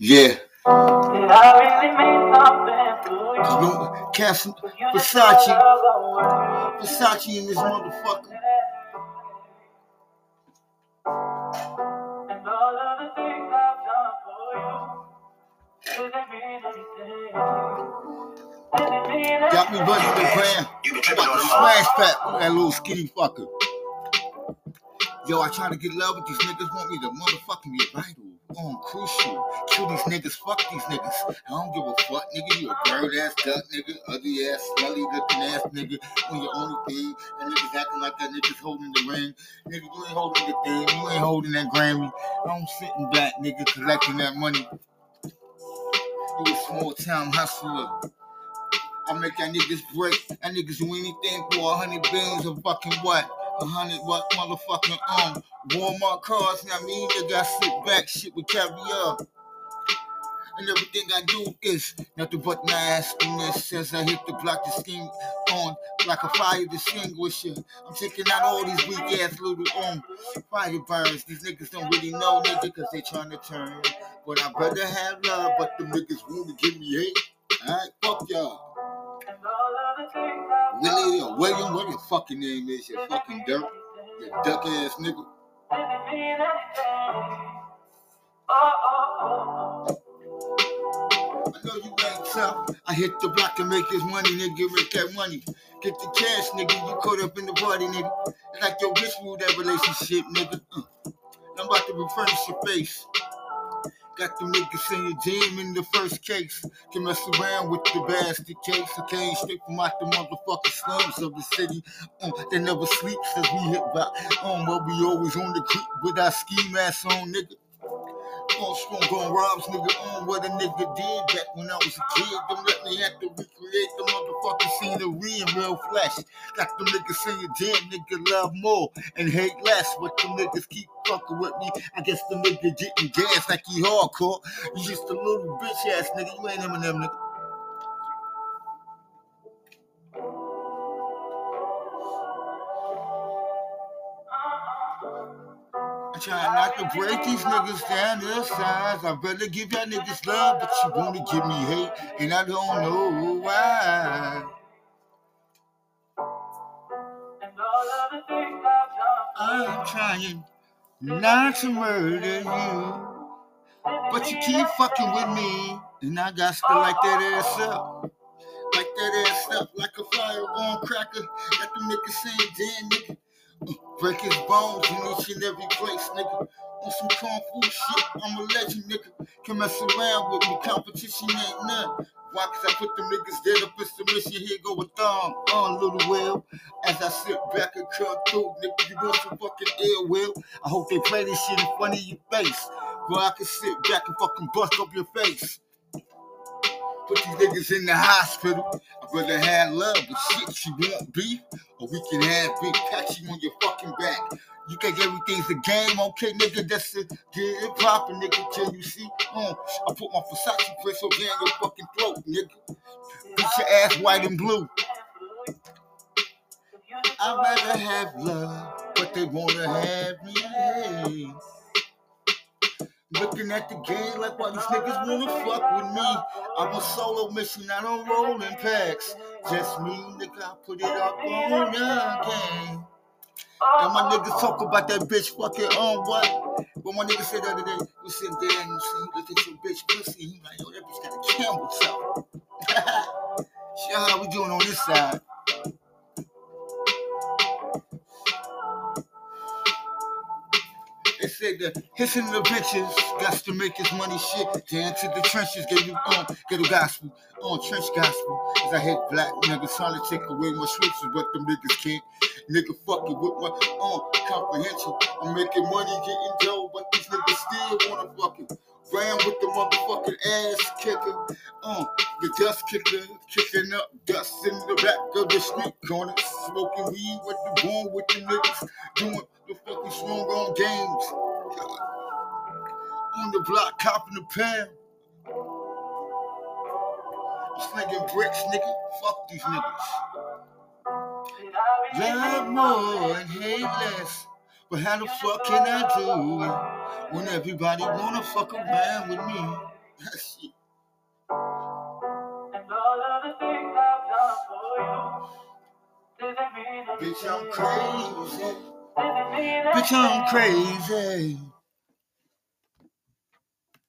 Yeah. Did I really mean something to you? You know, Castle, Cause you just Versace, said I don't worry. Versace in this motherfucker. And all of the things I've done for you. Does it mean anything? Does it mean Got me running the gram. About to smash that with that little skinny fucker. Yo, I try to get love, but these niggas want me to motherfucking be vital. On crucial. Kill these niggas, fuck these niggas. I don't give a fuck, nigga. You a bird ass duck, nigga. Ugly ass, smelly looking ass nigga. On your only thing. And niggas acting like that niggas holding the ring. Nigga, you ain't holding the thing. You ain't holding that Grammy. I'm sitting back, nigga, collecting that money. You a small town hustler. I make that niggas break. That niggas do anything for a hundred billions of fucking what? A hundred what motherfucking um Walmart cars. Now me nigga I sit back shit with caviar. And everything I do is nothing but nastiness. Since I hit the block, the scheme on like a fire distinguisher. I'm taking out all these weak ass little um fire burns. These niggas don't really know nigga cause they trying to turn. But I better have love, but the niggas wanna give me hate. Fucking name is, you fucking dirt, you duck ass nigga. I know you. I hit the block and make this money, nigga. Make that money. Get the cash, nigga. You caught up in the party, nigga. It's like your bitch ruled that relationship, nigga. Uh. I'm about to refurnish your face. Got them niggas in your gym in the first case. Can mess around with the basket case. I came straight from out the motherfucking slums of the city. Uh, they never sleep since we hit back. Um, but we always on the creek with our ski mask on, nigga. On strong gon' robs, nigga, on what a nigga did back when I was a kid. Don't let me have to recreate the motherfucking scenery in real flesh. Got them niggas saying, damn, nigga love more and hate less. But them niggas keep fucking with me. I guess the nigga getting gas like he hardcore. You just a little bitch ass nigga. You ain't Eminem, nigga. I try not to break these niggas down to size. I better give y'all niggas love, but you wanna give me hate, and I don't know why. I'm trying not to murder you, but you keep fucking with me, and I got to like that ass up. Like that ass up, like a fireworm cracker. Got them niggas saying, damn nigga. Break his bones in each and every place, nigga. On some kung fu shit, I'm a legend, nigga. Can mess around with me, competition ain't none. Why? Cause I put them niggas dead up in submission. Here go a thumb on little will. As I sit back and come through, nigga, you want some fucking ill will. I hope they play this shit in front of your face. Bro, I can sit back and fucking bust up your face. Put these niggas in the hospital. I'd rather have love, but shit, you want beef? Or we can have big patchy on your fucking back. You think everything's a game, okay, nigga? That's it. Get it poppin', nigga, till you see. Uh, I put my Versace press over down your fucking throat, nigga. Beat your ass white and blue. I'd rather have love, but they wanna have me. Looking at the game like why these niggas wanna fuck with me. I'm a solo mission, I don't roll in packs. Just me, nigga, I put it up on the game. Oh, and my oh, niggas talk about that oh. bitch fucking on what? But my nigga said the other day, you sit there and you see, you look at your bitch pussy, and he like, yo, that bitch got a camel toe. Shit, how we doing on this side? Said the hissing the bitches got to make his money shit. Down to the trenches, gave you um, get a gospel, on trench gospel. As I hit black niggas trying to take away my switches, but them niggas can't. Nigga fuck fucking with my um comprehension. I'm making money, getting dough, but these niggas still wanna fucking ran with the motherfucking ass kicker. Um, the dust kicker, kicking up dust in the back of the street corner, smoking weed with the born with the niggas, doing the fucking strong on games. On the block, copping the pound. Slinging bricks, nigga. Fuck these niggas. Love more and hate less. But how the fuck can I do it when everybody wanna fuck around with me? That shit. And all of the things I've done for you. Does it Bitch. I'm crazy. Bitch, I'm crazy.